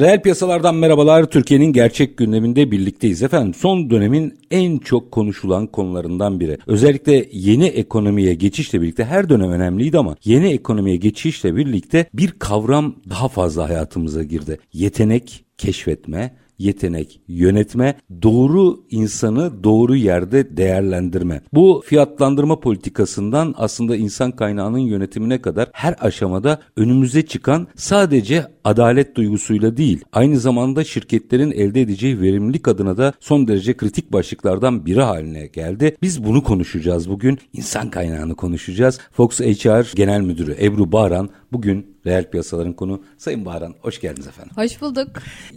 Reel piyasalardan merhabalar. Türkiye'nin gerçek gündeminde birlikteyiz efendim. Son dönemin en çok konuşulan konularından biri. Özellikle yeni ekonomiye geçişle birlikte her dönem önemliydi ama yeni ekonomiye geçişle birlikte bir kavram daha fazla hayatımıza girdi. Yetenek keşfetme, yetenek, yönetme, doğru insanı doğru yerde değerlendirme. Bu fiyatlandırma politikasından aslında insan kaynağının yönetimine kadar her aşamada önümüze çıkan sadece adalet duygusuyla değil, aynı zamanda şirketlerin elde edeceği verimlilik adına da son derece kritik başlıklardan biri haline geldi. Biz bunu konuşacağız bugün. İnsan kaynağını konuşacağız. Fox HR Genel Müdürü Ebru Baran bugün reel piyasaların konu. Sayın Baran hoş geldiniz efendim. Hoş bulduk.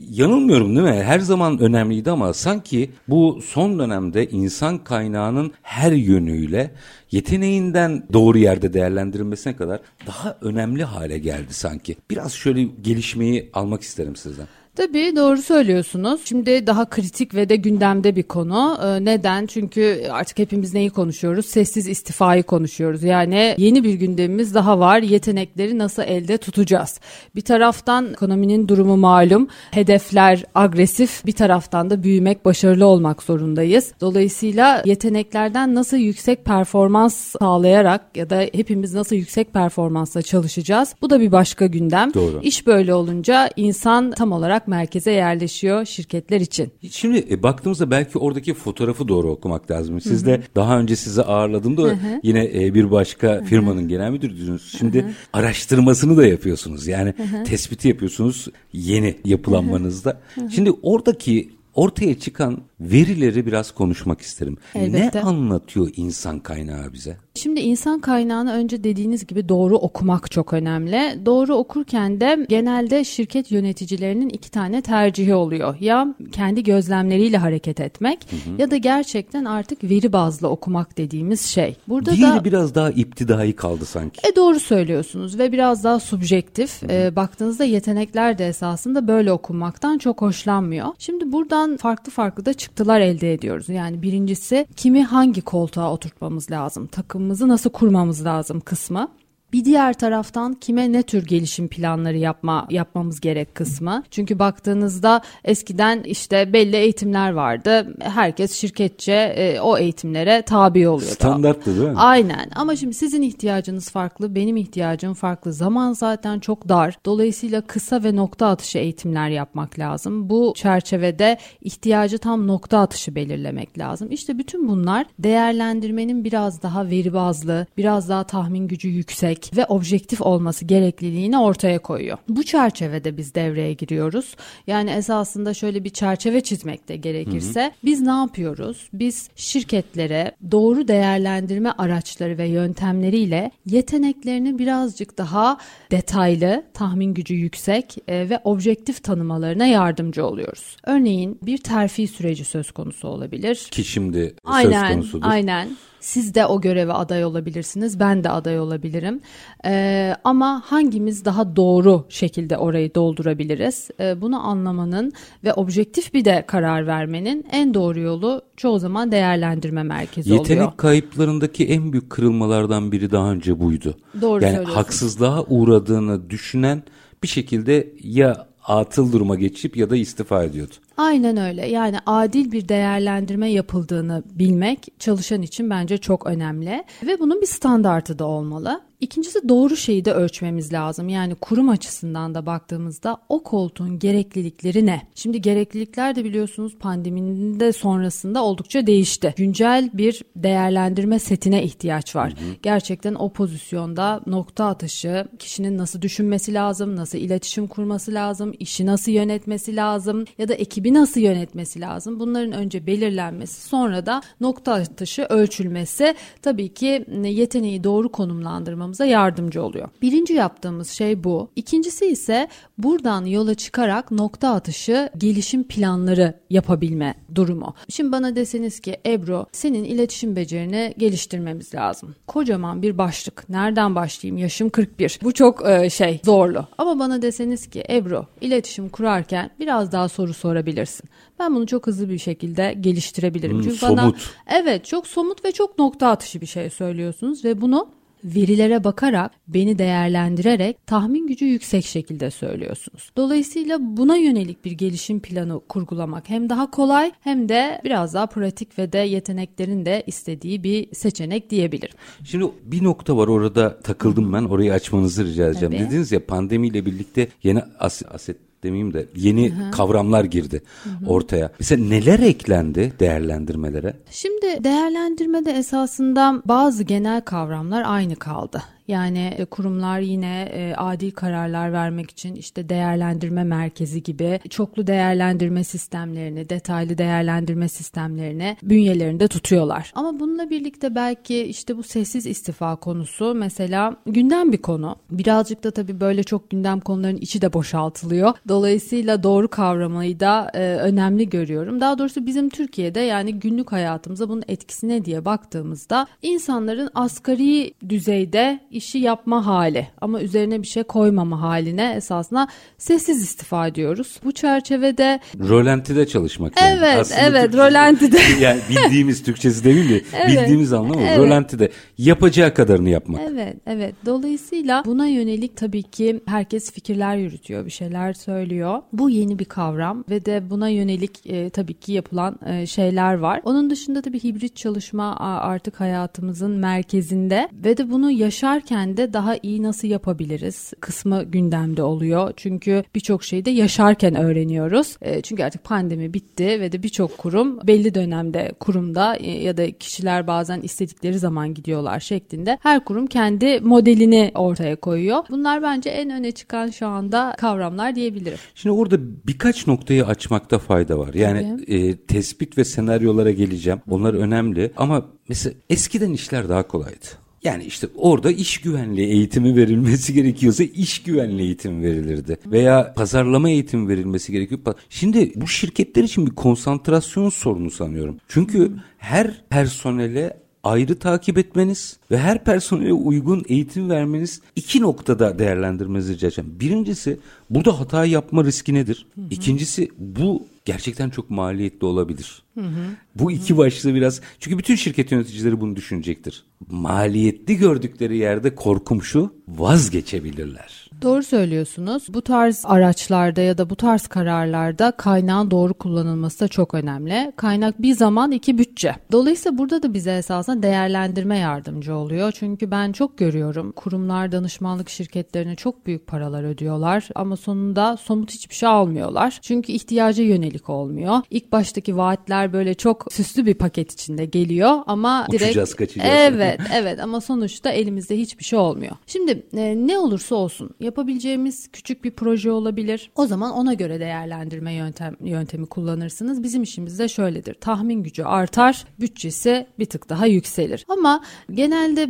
Yanılmıyorum değil mi? Her zaman önemliydi ama sanki bu son dönemde insan kaynağının her yönüyle yeteneğinden doğru yerde değerlendirilmesine kadar daha önemli hale geldi sanki. Biraz şöyle gelişmeyi almak isterim sizden. Tabii doğru söylüyorsunuz. Şimdi daha kritik ve de gündemde bir konu. Ee, neden? Çünkü artık hepimiz neyi konuşuyoruz? Sessiz istifayı konuşuyoruz. Yani yeni bir gündemimiz daha var. Yetenekleri nasıl elde tutacağız? Bir taraftan ekonominin durumu malum. Hedefler agresif. Bir taraftan da büyümek, başarılı olmak zorundayız. Dolayısıyla yeteneklerden nasıl yüksek performans sağlayarak ya da hepimiz nasıl yüksek performansla çalışacağız? Bu da bir başka gündem. Doğru. İş böyle olunca insan tam olarak olarak merkeze yerleşiyor şirketler için. Şimdi e, baktığımızda belki oradaki fotoğrafı doğru okumak lazım. Siz de daha önce sizi ağırladığımda yine e, bir başka firmanın genel müdürüydünüz. Şimdi araştırmasını da yapıyorsunuz. Yani tespiti yapıyorsunuz yeni yapılanmanızda. Şimdi oradaki ortaya çıkan verileri biraz konuşmak isterim. Elbette. Ne anlatıyor insan kaynağı bize? Şimdi insan kaynağını önce dediğiniz gibi doğru okumak çok önemli. Doğru okurken de genelde şirket yöneticilerinin iki tane tercihi oluyor. Ya kendi gözlemleriyle hareket etmek hı hı. ya da gerçekten artık veri bazlı okumak dediğimiz şey. Burada Diğeri da biraz daha iptidai kaldı sanki. E doğru söylüyorsunuz ve biraz daha subjektif. Hı hı. E, baktığınızda yetenekler de esasında böyle okunmaktan çok hoşlanmıyor. Şimdi buradan farklı farklı da çıktılar elde ediyoruz. Yani birincisi kimi hangi koltuğa oturtmamız lazım? Takım takımımızı nasıl kurmamız lazım kısmı. Bir diğer taraftan kime ne tür gelişim planları yapma yapmamız gerek kısmı. Çünkü baktığınızda eskiden işte belli eğitimler vardı. Herkes şirketçe e, o eğitimlere tabi oluyordu. Standarttı değil mi? Aynen. Ama şimdi sizin ihtiyacınız farklı, benim ihtiyacım farklı. Zaman zaten çok dar. Dolayısıyla kısa ve nokta atışı eğitimler yapmak lazım. Bu çerçevede ihtiyacı tam nokta atışı belirlemek lazım. İşte bütün bunlar değerlendirmenin biraz daha veri bazlı, biraz daha tahmin gücü yüksek ve objektif olması gerekliliğini ortaya koyuyor. Bu çerçevede biz devreye giriyoruz. Yani esasında şöyle bir çerçeve çizmek de gerekirse hı hı. biz ne yapıyoruz? Biz şirketlere doğru değerlendirme araçları ve yöntemleriyle yeteneklerini birazcık daha detaylı, tahmin gücü yüksek e, ve objektif tanımalarına yardımcı oluyoruz. Örneğin bir terfi süreci söz konusu olabilir. Ki şimdi aynen, söz konusudur. Aynen. Siz de o göreve aday olabilirsiniz. Ben de aday olabilirim. Ee, ama hangimiz daha doğru şekilde orayı doldurabiliriz? Ee, bunu anlamanın ve objektif bir de karar vermenin en doğru yolu çoğu zaman değerlendirme merkezi Yetenek oluyor. Yetenek kayıplarındaki en büyük kırılmalardan biri daha önce buydu. Doğru yani haksızlığa uğradığını düşünen bir şekilde ya atıl duruma geçip ya da istifa ediyordu. Aynen öyle. Yani adil bir değerlendirme yapıldığını bilmek çalışan için bence çok önemli ve bunun bir standartı da olmalı. İkincisi doğru şeyi de ölçmemiz lazım. Yani kurum açısından da baktığımızda o koltuğun gereklilikleri ne? Şimdi gereklilikler de biliyorsunuz pandeminin de sonrasında oldukça değişti. Güncel bir değerlendirme setine ihtiyaç var. Hı hı. Gerçekten o pozisyonda nokta atışı kişinin nasıl düşünmesi lazım, nasıl iletişim kurması lazım, işi nasıl yönetmesi lazım ya da ekibi nasıl yönetmesi lazım. Bunların önce belirlenmesi sonra da nokta atışı ölçülmesi tabii ki yeteneği doğru konumlandırmamıza yardımcı oluyor. Birinci yaptığımız şey bu. İkincisi ise buradan yola çıkarak nokta atışı gelişim planları yapabilme durumu. Şimdi bana deseniz ki Ebru senin iletişim becerini geliştirmemiz lazım. Kocaman bir başlık. Nereden başlayayım? Yaşım 41. Bu çok e, şey zorlu. Ama bana deseniz ki Ebru iletişim kurarken biraz daha soru sorabilirsin. Ben bunu çok hızlı bir şekilde geliştirebilirim. Hmm, Çünkü somut. bana evet çok somut ve çok nokta atışı bir şey söylüyorsunuz ve bunu verilere bakarak, beni değerlendirerek tahmin gücü yüksek şekilde söylüyorsunuz. Dolayısıyla buna yönelik bir gelişim planı kurgulamak hem daha kolay hem de biraz daha pratik ve de yeteneklerin de istediği bir seçenek diyebilirim. Şimdi bir nokta var orada takıldım ben orayı açmanızı rica edeceğim. Tabii. Dediniz ya pandemiyle birlikte yeni as aset demeyeyim de yeni Hı-hı. kavramlar girdi Hı-hı. ortaya. Mesela neler eklendi değerlendirmelere? Şimdi değerlendirmede esasında bazı genel kavramlar aynı kaldı. Yani e, kurumlar yine e, adil kararlar vermek için işte değerlendirme merkezi gibi çoklu değerlendirme sistemlerini, detaylı değerlendirme sistemlerini bünyelerinde tutuyorlar. Ama bununla birlikte belki işte bu sessiz istifa konusu mesela gündem bir konu. Birazcık da tabii böyle çok gündem konuların içi de boşaltılıyor. Dolayısıyla doğru kavramayı da e, önemli görüyorum. Daha doğrusu bizim Türkiye'de yani günlük hayatımıza bunun etkisi ne diye baktığımızda insanların asgari düzeyde işi yapma hali ama üzerine bir şey koymama haline esasında sessiz istifa ediyoruz. Bu çerçevede rolantide çalışmak yani. Evet, Aslında evet, Türkçesi, rolantide. Yani bildiğimiz Türkçesi değil mi? Evet, bildiğimiz anlamı evet. rolantide yapacağı kadarını yapmak. Evet, evet. Dolayısıyla buna yönelik tabii ki herkes fikirler yürütüyor, bir şeyler söylüyor. Bu yeni bir kavram ve de buna yönelik e, tabii ki yapılan e, şeyler var. Onun dışında tabii hibrit çalışma artık hayatımızın merkezinde ve de bunu yaşar yaşarken de daha iyi nasıl yapabiliriz kısmı gündemde oluyor. Çünkü birçok şeyi de yaşarken öğreniyoruz. E, çünkü artık pandemi bitti ve de birçok kurum belli dönemde kurumda e, ya da kişiler bazen istedikleri zaman gidiyorlar şeklinde. Her kurum kendi modelini ortaya koyuyor. Bunlar bence en öne çıkan şu anda kavramlar diyebilirim. Şimdi orada birkaç noktayı açmakta fayda var. Yani e, tespit ve senaryolara geleceğim. Onlar önemli ama mesela eskiden işler daha kolaydı. Yani işte orada iş güvenliği eğitimi verilmesi gerekiyorsa iş güvenliği eğitimi verilirdi. Veya pazarlama eğitimi verilmesi gerekiyor. Şimdi bu şirketler için bir konsantrasyon sorunu sanıyorum. Çünkü her personele ayrı takip etmeniz ve her personele uygun eğitim vermeniz iki noktada değerlendirmenizi rica edeceğim. Birincisi burada hata yapma riski nedir? Hı hı. İkincisi bu gerçekten çok maliyetli olabilir. Hı hı. Bu iki başlığı biraz çünkü bütün şirket yöneticileri bunu düşünecektir. Maliyetli gördükleri yerde korkum şu vazgeçebilirler. Doğru söylüyorsunuz. Bu tarz araçlarda ya da bu tarz kararlarda kaynağın doğru kullanılması da çok önemli. Kaynak bir zaman iki bütçe. Dolayısıyla burada da bize esasında değerlendirme yardımcı oluyor. Çünkü ben çok görüyorum kurumlar danışmanlık şirketlerine çok büyük paralar ödüyorlar ama sonunda somut hiçbir şey almıyorlar. Çünkü ihtiyaca yönelik olmuyor. İlk baştaki vaatler böyle çok süslü bir paket içinde geliyor ama Uçacağız, direkt kaçacağız. Evet, evet ama sonuçta elimizde hiçbir şey olmuyor. Şimdi e, ne olursa olsun yapabileceğimiz küçük bir proje olabilir. O zaman ona göre değerlendirme yöntem yöntemi kullanırsınız. Bizim işimizde şöyledir. Tahmin gücü artar, bütçesi bir tık daha yükselir. Ama genelde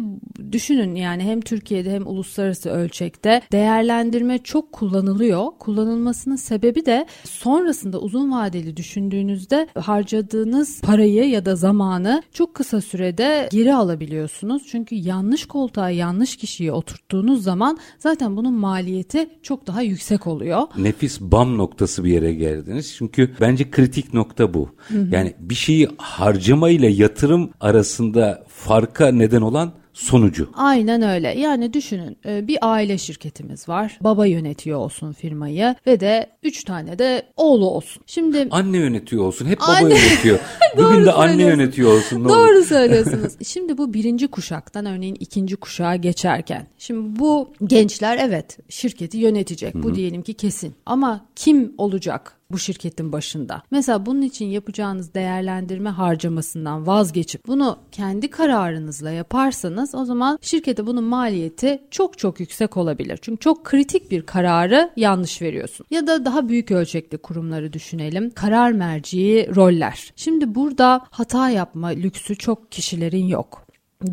düşünün yani hem Türkiye'de hem uluslararası ölçekte değerlendirme çok kullanılıyor. Kullanılmasının sebebi de sonrasında uzun vadeli düşündüğünüzde harcadığınız parayı ya da zamanı çok kısa sürede geri alabiliyorsunuz. Çünkü yanlış koltuğa yanlış kişiyi oturttuğunuz zaman zaten bunun maliyeti çok daha yüksek oluyor. Nefis bam noktası bir yere geldiniz. Çünkü bence kritik nokta bu. Hı hı. Yani bir şeyi harcama ile yatırım arasında farka neden olan sonucu. Aynen öyle. Yani düşünün e, bir aile şirketimiz var. Baba yönetiyor olsun firmayı ve de üç tane de oğlu olsun. Şimdi Anne yönetiyor olsun. Hep baba Anne. yönetiyor. Bugün de anne yönetiyor olsun. Doğru söylüyorsunuz. Şimdi bu birinci kuşaktan örneğin ikinci kuşağa geçerken. Şimdi bu gençler evet şirketi yönetecek. Bu diyelim ki kesin. Ama kim olacak? Bu şirketin başında. Mesela bunun için yapacağınız değerlendirme harcamasından vazgeçip bunu kendi kararınızla yaparsanız o zaman şirkete bunun maliyeti çok çok yüksek olabilir. Çünkü çok kritik bir kararı yanlış veriyorsun. Ya da daha büyük ölçekli kurumları düşünelim. Karar merci roller. Şimdi burada hata yapma lüksü çok kişilerin yok.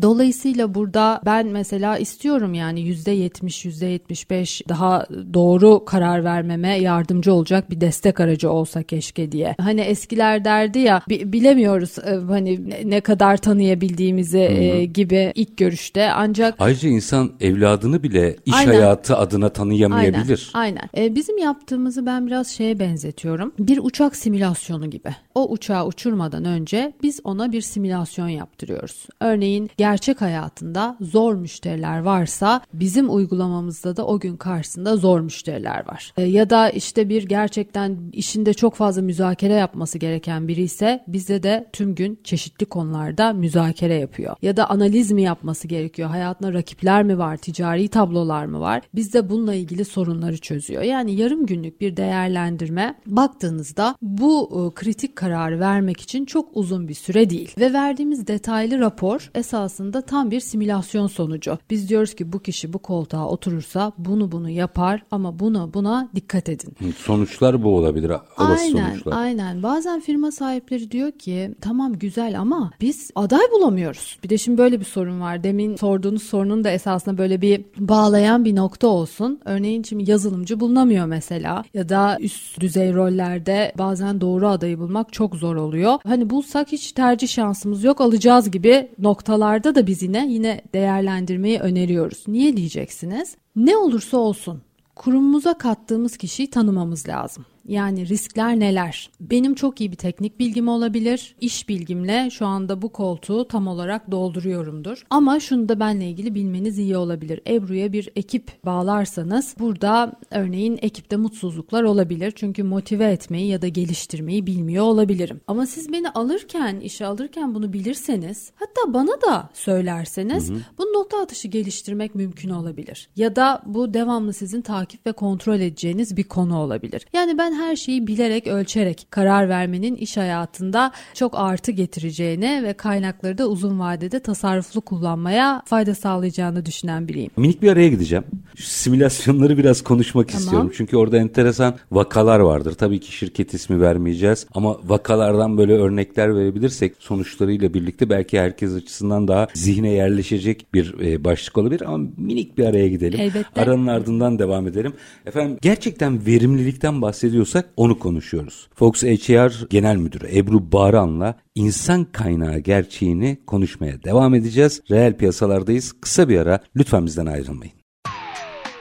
Dolayısıyla burada ben mesela istiyorum yani %70, %75 daha doğru karar vermeme yardımcı olacak bir destek aracı olsa keşke diye. Hani eskiler derdi ya bi- bilemiyoruz e, hani ne- kadar tanıyabildiğimizi e, gibi ilk görüşte ancak Ayrıca insan evladını bile iş Aynen. hayatı adına tanıyamayabilir. Aynen. aynen. Ee, bizim yaptığımızı ben biraz şeye benzetiyorum. Bir uçak simülasyonu gibi. O uçağı uçurmadan önce biz ona bir simülasyon yaptırıyoruz. Örneğin gerçek hayatında zor müşteriler varsa bizim uygulamamızda da o gün karşısında zor müşteriler var. Ee, ya da işte bir gerçekten işinde çok fazla müzakere yapması gereken biri ise bizde de tüm gün çeşitli konularda müzakere yapıyor. Ya da analiz mi yapması gerekiyor? Hayatında rakipler mi var? Ticari tablolar mı var? Bizde bununla ilgili sorunları çözüyor. Yani yarım günlük bir değerlendirme baktığınızda bu e, kritik kararı vermek için çok uzun bir süre değil. Ve verdiğimiz detaylı rapor esasında tam bir simülasyon sonucu. Biz diyoruz ki bu kişi bu koltuğa oturursa bunu bunu yapar ama buna buna dikkat edin. Sonuçlar bu olabilir. Olası Aynen, sonuçlar. aynen. Bazen firma sahipleri diyor ki tamam güzel ama biz aday bulamıyoruz. Bir de şimdi böyle bir sorun var. Demin sorduğunuz sorunun da esasında böyle bir bağlayan bir nokta olsun. Örneğin şimdi yazılımcı bulunamıyor mesela ya da üst düzey rollerde bazen doğru adayı bulmak çok zor oluyor. Hani bulsak hiç tercih şansımız yok alacağız gibi noktalarda da biz yine yine değerlendirmeyi öneriyoruz. Niye diyeceksiniz? Ne olursa olsun kurumumuza kattığımız kişiyi tanımamız lazım. Yani riskler neler? Benim çok iyi bir teknik bilgim olabilir. İş bilgimle şu anda bu koltuğu tam olarak dolduruyorumdur. Ama şunu da benle ilgili bilmeniz iyi olabilir. Ebru'ya bir ekip bağlarsanız burada örneğin ekipte mutsuzluklar olabilir. Çünkü motive etmeyi ya da geliştirmeyi bilmiyor olabilirim. Ama siz beni alırken, işe alırken bunu bilirseniz hatta bana da söylerseniz bu nokta atışı geliştirmek mümkün olabilir. Ya da bu devamlı sizin takip ve kontrol edeceğiniz bir konu olabilir. Yani ben her şeyi bilerek, ölçerek karar vermenin iş hayatında çok artı getireceğine ve kaynakları da uzun vadede tasarruflu kullanmaya fayda sağlayacağını düşünen biriyim. Minik bir araya gideceğim. Şu simülasyonları biraz konuşmak Tamam. istiyorum. Çünkü orada enteresan vakalar vardır. Tabii ki şirket ismi vermeyeceğiz. Ama vakalardan böyle örnekler verebilirsek sonuçlarıyla birlikte belki herkes açısından daha zihne yerleşecek bir e, başlık olabilir. Ama minik bir araya gidelim. Elbette. Aranın ardından devam edelim. Efendim gerçekten verimlilikten bahsediyorsak onu konuşuyoruz. Fox HR Genel Müdürü Ebru Baran'la insan kaynağı gerçeğini konuşmaya devam edeceğiz. Reel piyasalardayız. Kısa bir ara lütfen bizden ayrılmayın.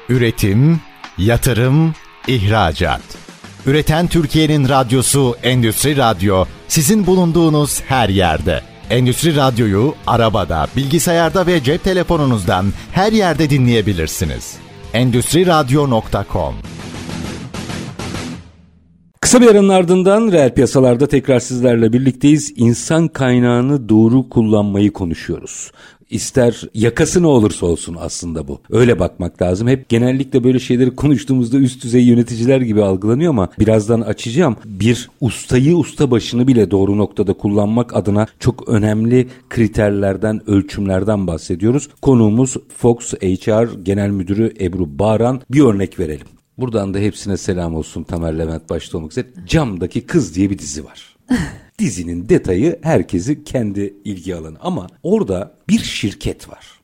Üretim, yatırım, ihracat. Üreten Türkiye'nin radyosu Endüstri Radyo sizin bulunduğunuz her yerde. Endüstri Radyo'yu arabada, bilgisayarda ve cep telefonunuzdan her yerde dinleyebilirsiniz. Endüstri Radyo.com Kısa bir aranın ardından reel piyasalarda tekrar sizlerle birlikteyiz. İnsan kaynağını doğru kullanmayı konuşuyoruz. İster yakası ne olursa olsun aslında bu. Öyle bakmak lazım. Hep genellikle böyle şeyleri konuştuğumuzda üst düzey yöneticiler gibi algılanıyor ama birazdan açacağım. Bir ustayı usta başını bile doğru noktada kullanmak adına çok önemli kriterlerden, ölçümlerden bahsediyoruz. Konuğumuz Fox HR Genel Müdürü Ebru Baran. Bir örnek verelim. Buradan da hepsine selam olsun Tamer Levent başta olmak üzere. Camdaki Kız diye bir dizi var. Dizinin detayı herkesi kendi ilgi alanı ama orada bir şirket var.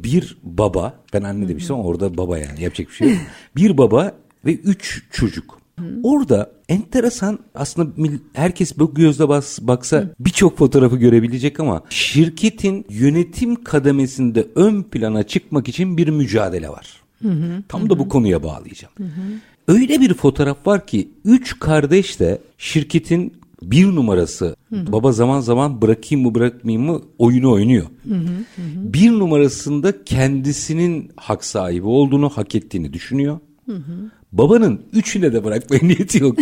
Bir baba, ben anne demiştim ama orada baba yani yapacak bir şey yok. Bir baba ve üç çocuk. Orada enteresan aslında herkes bu gözle bas, baksa birçok fotoğrafı görebilecek ama şirketin yönetim kademesinde ön plana çıkmak için bir mücadele var. Tam da bu konuya bağlayacağım. Öyle bir fotoğraf var ki üç kardeş de şirketin bir numarası baba zaman zaman bırakayım mı bırakmayayım mı oyunu oynuyor. Bir numarasında kendisinin hak sahibi olduğunu hak ettiğini düşünüyor. Babanın üçüne de bırakmaya niyeti yok.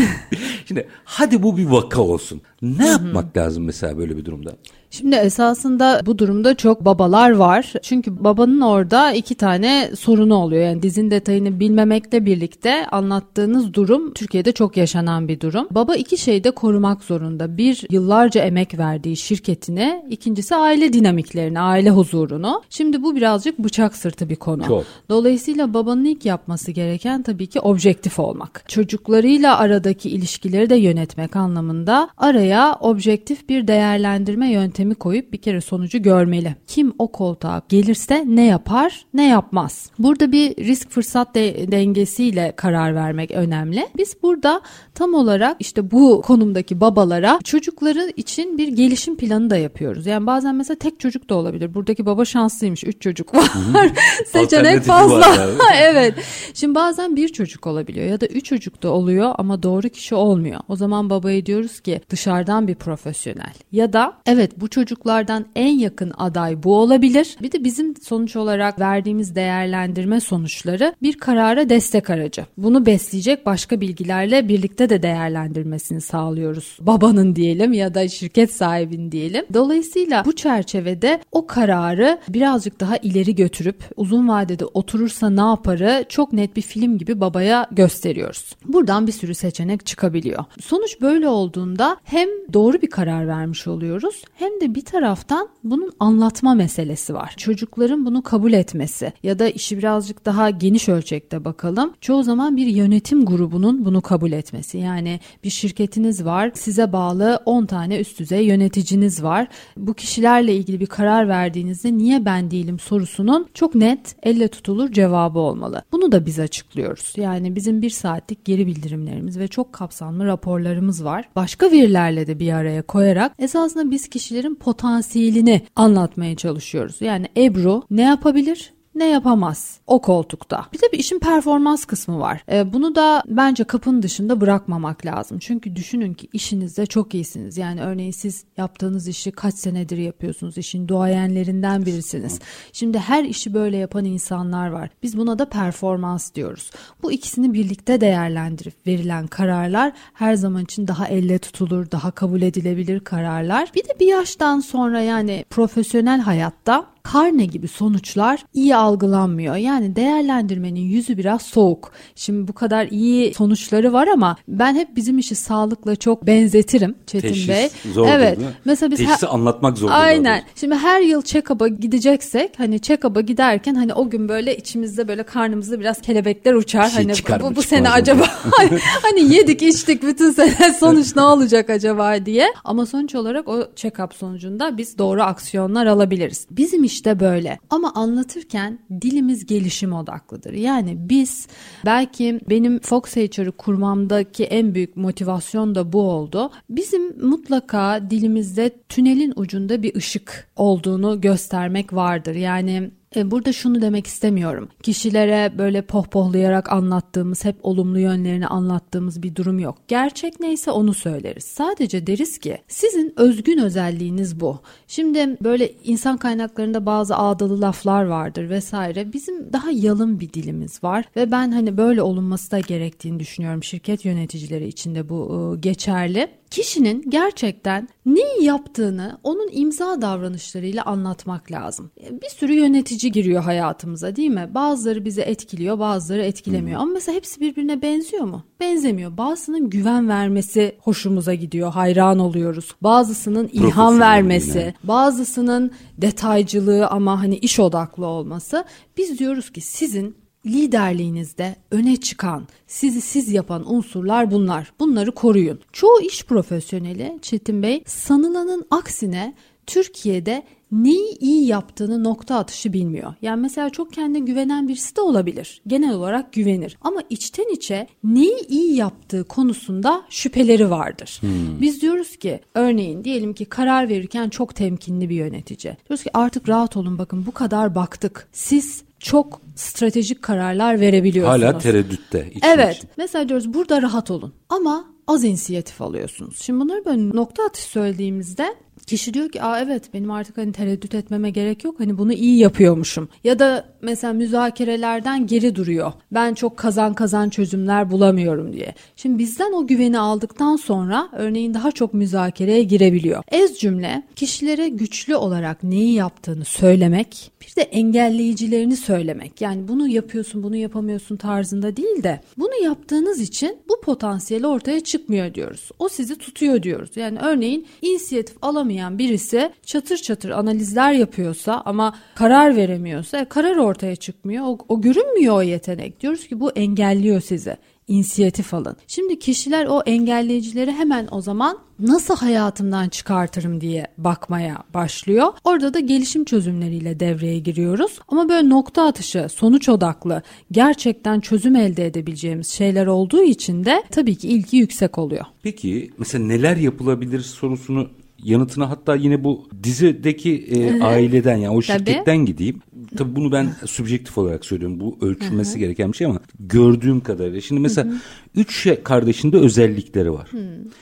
Şimdi hadi bu bir vaka olsun. Ne yapmak lazım mesela böyle bir durumda? Şimdi esasında bu durumda çok babalar var. Çünkü babanın orada iki tane sorunu oluyor. Yani dizin detayını bilmemekle birlikte anlattığınız durum Türkiye'de çok yaşanan bir durum. Baba iki şeyi de korumak zorunda. Bir yıllarca emek verdiği şirketine, ikincisi aile dinamiklerini, aile huzurunu. Şimdi bu birazcık bıçak sırtı bir konu. Çok. Dolayısıyla babanın ilk yapması gereken tabii ki objektif olmak. Çocuklarıyla aradaki ilişkileri de yönetmek anlamında araya objektif bir değerlendirme yöntemi koyup bir kere sonucu görmeli. Kim o koltuğa gelirse ne yapar, ne yapmaz. Burada bir risk fırsat de- dengesiyle karar vermek önemli. Biz burada tam olarak işte bu konumdaki babalara çocukları için bir gelişim planı da yapıyoruz. Yani bazen mesela tek çocuk da olabilir. Buradaki baba şanslıymış. Üç çocuk var. Seçenek fazla. evet. Şimdi bazen bir çocuk olabiliyor ya da üç çocuk da oluyor ama doğru kişi olmuyor. O zaman babaya diyoruz ki dışarıdan bir profesyonel ya da evet bu çocuklardan en yakın aday bu olabilir. Bir de bizim sonuç olarak verdiğimiz değerlendirme sonuçları bir karara destek aracı. Bunu besleyecek başka bilgilerle birlikte de değerlendirmesini sağlıyoruz. Babanın diyelim ya da şirket sahibinin diyelim. Dolayısıyla bu çerçevede o kararı birazcık daha ileri götürüp uzun vadede oturursa ne yaparı çok net bir film gibi babaya gösteriyoruz. Buradan bir sürü seçenek çıkabiliyor. Sonuç böyle olduğunda hem doğru bir karar vermiş oluyoruz hem de bir taraftan bunun anlatma meselesi var. Çocukların bunu kabul etmesi ya da işi birazcık daha geniş ölçekte bakalım. Çoğu zaman bir yönetim grubunun bunu kabul etmesi. Yani bir şirketiniz var, size bağlı 10 tane üst düzey yöneticiniz var. Bu kişilerle ilgili bir karar verdiğinizde niye ben değilim sorusunun çok net, elle tutulur cevabı olmalı. Bunu da biz açıklıyoruz. Yani bizim bir saatlik geri bildirimlerimiz ve çok kapsamlı raporlarımız var. Başka verilerle de bir araya koyarak esasında biz kişilerin potansiyelini anlatmaya çalışıyoruz. Yani Ebru ne yapabilir? Ne yapamaz o koltukta. Bir de bir işin performans kısmı var. E, bunu da bence kapının dışında bırakmamak lazım. Çünkü düşünün ki işinizde çok iyisiniz. Yani örneğin siz yaptığınız işi kaç senedir yapıyorsunuz. İşin duayenlerinden birisiniz. Şimdi her işi böyle yapan insanlar var. Biz buna da performans diyoruz. Bu ikisini birlikte değerlendirip verilen kararlar her zaman için daha elle tutulur, daha kabul edilebilir kararlar. Bir de bir yaştan sonra yani profesyonel hayatta karne gibi sonuçlar iyi algılanmıyor. Yani değerlendirmenin yüzü biraz soğuk. Şimdi bu kadar iyi sonuçları var ama ben hep bizim işi sağlıkla çok benzetirim Çetin Teşhis Bey. zordur evet. değil mi? Mesela biz Teşhisi her- anlatmak zordur. Aynen. Şimdi her yıl check-up'a gideceksek hani check-up'a giderken hani o gün böyle içimizde böyle karnımızda biraz kelebekler uçar. şey hani çıkar bu, bu çıkmaz sene acaba hani, hani yedik içtik bütün sene sonuç ne olacak acaba diye. Ama sonuç olarak o check-up sonucunda biz doğru aksiyonlar alabiliriz. Bizim işte böyle. Ama anlatırken dilimiz gelişim odaklıdır. Yani biz belki benim Fox HR'ı kurmamdaki en büyük motivasyon da bu oldu. Bizim mutlaka dilimizde tünelin ucunda bir ışık olduğunu göstermek vardır. Yani Burada şunu demek istemiyorum. Kişilere böyle pohpohlayarak anlattığımız, hep olumlu yönlerini anlattığımız bir durum yok. Gerçek neyse onu söyleriz. Sadece deriz ki sizin özgün özelliğiniz bu. Şimdi böyle insan kaynaklarında bazı ağdalı laflar vardır vesaire. Bizim daha yalın bir dilimiz var ve ben hani böyle olunması da gerektiğini düşünüyorum. Şirket yöneticileri için de bu e, geçerli kişinin gerçekten neyi yaptığını onun imza davranışlarıyla anlatmak lazım. Bir sürü yönetici giriyor hayatımıza değil mi? Bazıları bizi etkiliyor, bazıları etkilemiyor. Ama mesela hepsi birbirine benziyor mu? Benzemiyor. Bazısının güven vermesi hoşumuza gidiyor, hayran oluyoruz. Bazısının ilham vermesi, yine. bazısının detaycılığı ama hani iş odaklı olması. Biz diyoruz ki sizin liderliğinizde öne çıkan, sizi siz yapan unsurlar bunlar. Bunları koruyun. Çoğu iş profesyoneli Çetin Bey sanılanın aksine Türkiye'de neyi iyi yaptığını nokta atışı bilmiyor. Yani mesela çok kendine güvenen birisi de olabilir. Genel olarak güvenir. Ama içten içe neyi iyi yaptığı konusunda şüpheleri vardır. Biz diyoruz ki örneğin diyelim ki karar verirken çok temkinli bir yönetici. Diyoruz ki artık rahat olun bakın bu kadar baktık. Siz çok stratejik kararlar verebiliyorsunuz. Hala tereddütte. için Evet. için. Mesela diyoruz burada rahat olun. Ama az inisiyatif alıyorsunuz. Şimdi bunları böyle nokta atış söylediğimizde Kişi diyor ki aa evet benim artık hani tereddüt etmeme gerek yok hani bunu iyi yapıyormuşum. Ya da mesela müzakerelerden geri duruyor. Ben çok kazan kazan çözümler bulamıyorum diye. Şimdi bizden o güveni aldıktan sonra örneğin daha çok müzakereye girebiliyor. Ez cümle kişilere güçlü olarak neyi yaptığını söylemek bir de engelleyicilerini söylemek. Yani bunu yapıyorsun bunu yapamıyorsun tarzında değil de bunu yaptığınız için bu potansiyeli ortaya çıkmıyor diyoruz. O sizi tutuyor diyoruz. Yani örneğin inisiyatif alamayan birisi çatır çatır analizler yapıyorsa ama karar veremiyorsa e, karar ortaya çıkmıyor. O, o görünmüyor o yetenek. Diyoruz ki bu engelliyor sizi inisiyatif alın. Şimdi kişiler o engelleyicileri hemen o zaman nasıl hayatımdan çıkartırım diye bakmaya başlıyor. Orada da gelişim çözümleriyle devreye giriyoruz. Ama böyle nokta atışı, sonuç odaklı, gerçekten çözüm elde edebileceğimiz şeyler olduğu için de tabii ki ilgi yüksek oluyor. Peki mesela neler yapılabilir sorusunu yanıtına hatta yine bu dizideki e, aileden yani o şirketten Tabii. gideyim. Tabii bunu ben subjektif olarak söylüyorum. Bu ölçülmesi gereken bir şey ama gördüğüm kadarıyla. Şimdi mesela Hı-hı. üç şey kardeşinde özellikleri var.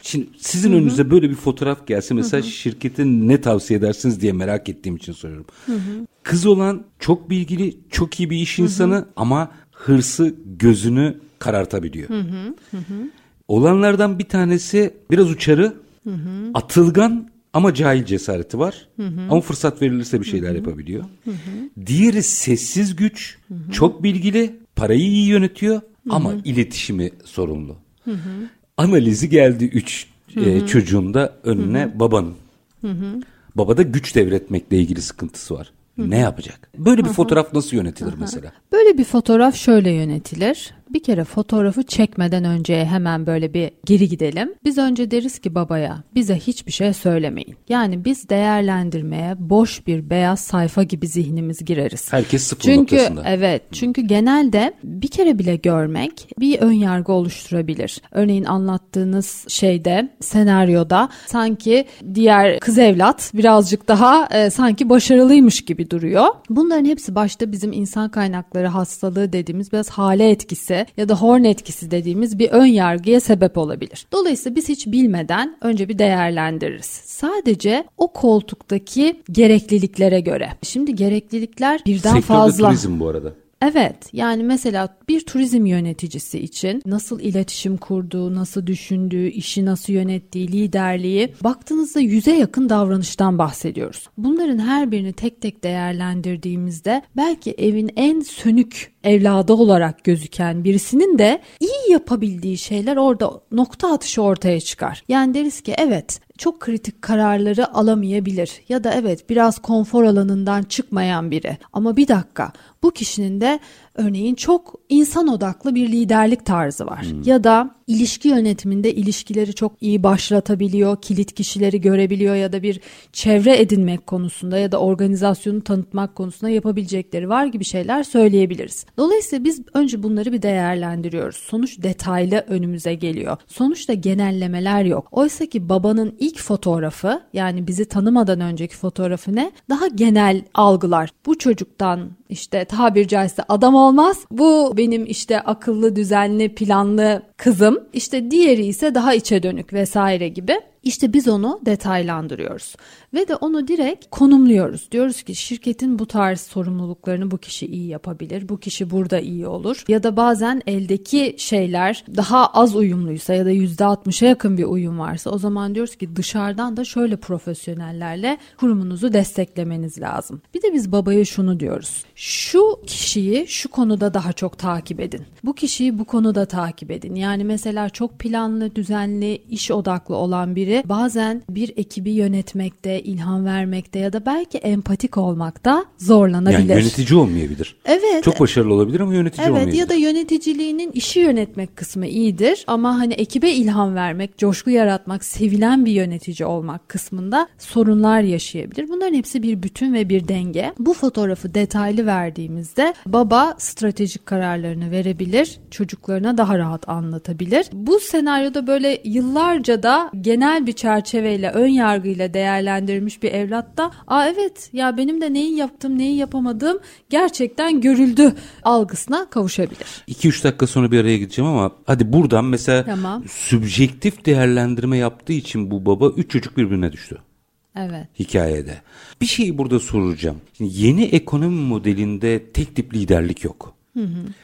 Şimdi sizin Hı-hı. önünüze böyle bir fotoğraf gelse mesela Hı-hı. şirketin ne tavsiye edersiniz diye merak ettiğim için soruyorum. Hı-hı. Kız olan çok bilgili, çok iyi bir iş insanı Hı-hı. ama hırsı gözünü karartabiliyor. Olanlardan bir tanesi biraz uçarı, hı hı. atılgan ama cahil cesareti var. Hı hı. Ama fırsat verilirse bir şeyler hı hı. yapabiliyor. Hı hı. Diğeri sessiz güç, hı hı. çok bilgili, parayı iyi yönetiyor hı hı. ama iletişimi sorunlu. Hı hı. Analizi geldi üç hı hı. E, çocuğun da önüne hı hı. babanın. Hı hı. Babada güç devretmekle ilgili sıkıntısı var. Hı-hı. Ne yapacak? Böyle bir Hı-hı. fotoğraf nasıl yönetilir Hı-hı. mesela? Böyle bir fotoğraf şöyle yönetilir bir kere fotoğrafı çekmeden önce hemen böyle bir geri gidelim. Biz önce deriz ki babaya bize hiçbir şey söylemeyin. Yani biz değerlendirmeye boş bir beyaz sayfa gibi zihnimiz gireriz. Herkes sıfır çünkü, noktasında. Evet çünkü genelde bir kere bile görmek bir ön yargı oluşturabilir. Örneğin anlattığınız şeyde senaryoda sanki diğer kız evlat birazcık daha e, sanki başarılıymış gibi duruyor. Bunların hepsi başta bizim insan kaynakları hastalığı dediğimiz biraz hale etkisi ya da horn etkisi dediğimiz bir ön yargıya sebep olabilir. Dolayısıyla biz hiç bilmeden önce bir değerlendiririz. Sadece o koltuktaki gerekliliklere göre. Şimdi gereklilikler birden Sektörde fazla. turizm bu arada. Evet yani mesela bir turizm yöneticisi için nasıl iletişim kurduğu, nasıl düşündüğü, işi nasıl yönettiği, liderliği baktığınızda yüze yakın davranıştan bahsediyoruz. Bunların her birini tek tek değerlendirdiğimizde belki evin en sönük evladı olarak gözüken birisinin de iyi yapabildiği şeyler orada nokta atışı ortaya çıkar. Yani deriz ki evet çok kritik kararları alamayabilir ya da evet biraz konfor alanından çıkmayan biri. Ama bir dakika bu kişinin de örneğin çok insan odaklı bir liderlik tarzı var. Hmm. Ya da ilişki yönetiminde ilişkileri çok iyi başlatabiliyor, kilit kişileri görebiliyor ya da bir çevre edinmek konusunda ya da organizasyonu tanıtmak konusunda yapabilecekleri var gibi şeyler söyleyebiliriz. Dolayısıyla biz önce bunları bir değerlendiriyoruz. Sonuç detaylı önümüze geliyor. Sonuçta genellemeler yok. Oysa ki babanın ilk fotoğrafı yani bizi tanımadan önceki fotoğrafı ne? Daha genel algılar. Bu çocuktan işte tabir caizse adam olmaz. Bu benim işte akıllı, düzenli, planlı kızım. İşte diğeri ise daha içe dönük vesaire gibi. İşte biz onu detaylandırıyoruz ve de onu direkt konumluyoruz. Diyoruz ki şirketin bu tarz sorumluluklarını bu kişi iyi yapabilir, bu kişi burada iyi olur. Ya da bazen eldeki şeyler daha az uyumluysa ya da %60'a yakın bir uyum varsa o zaman diyoruz ki dışarıdan da şöyle profesyonellerle kurumunuzu desteklemeniz lazım. Bir de biz babaya şunu diyoruz. Şu kişiyi şu konuda daha çok takip edin. Bu kişiyi bu konuda takip edin. Yani mesela çok planlı, düzenli, iş odaklı olan biri biri bazen bir ekibi yönetmekte, ilham vermekte ya da belki empatik olmakta zorlanabilir. Yani yönetici olmayabilir. Evet. Çok başarılı olabilir ama yönetici evet, olmayabilir. Evet ya da yöneticiliğinin işi yönetmek kısmı iyidir ama hani ekibe ilham vermek, coşku yaratmak, sevilen bir yönetici olmak kısmında sorunlar yaşayabilir. Bunların hepsi bir bütün ve bir denge. Bu fotoğrafı detaylı verdiğimizde baba stratejik kararlarını verebilir, çocuklarına daha rahat anlatabilir. Bu senaryoda böyle yıllarca da genel genel bir çerçeveyle ön yargıyla değerlendirilmiş bir evlatta aa evet ya benim de neyi yaptım neyi yapamadım gerçekten görüldü algısına kavuşabilir. 2-3 dakika sonra bir araya gideceğim ama hadi buradan mesela Tamam. sübjektif değerlendirme yaptığı için bu baba 3 çocuk birbirine düştü. Evet. hikayede. Bir şeyi burada soracağım. Şimdi yeni ekonomi modelinde tek tip liderlik yok.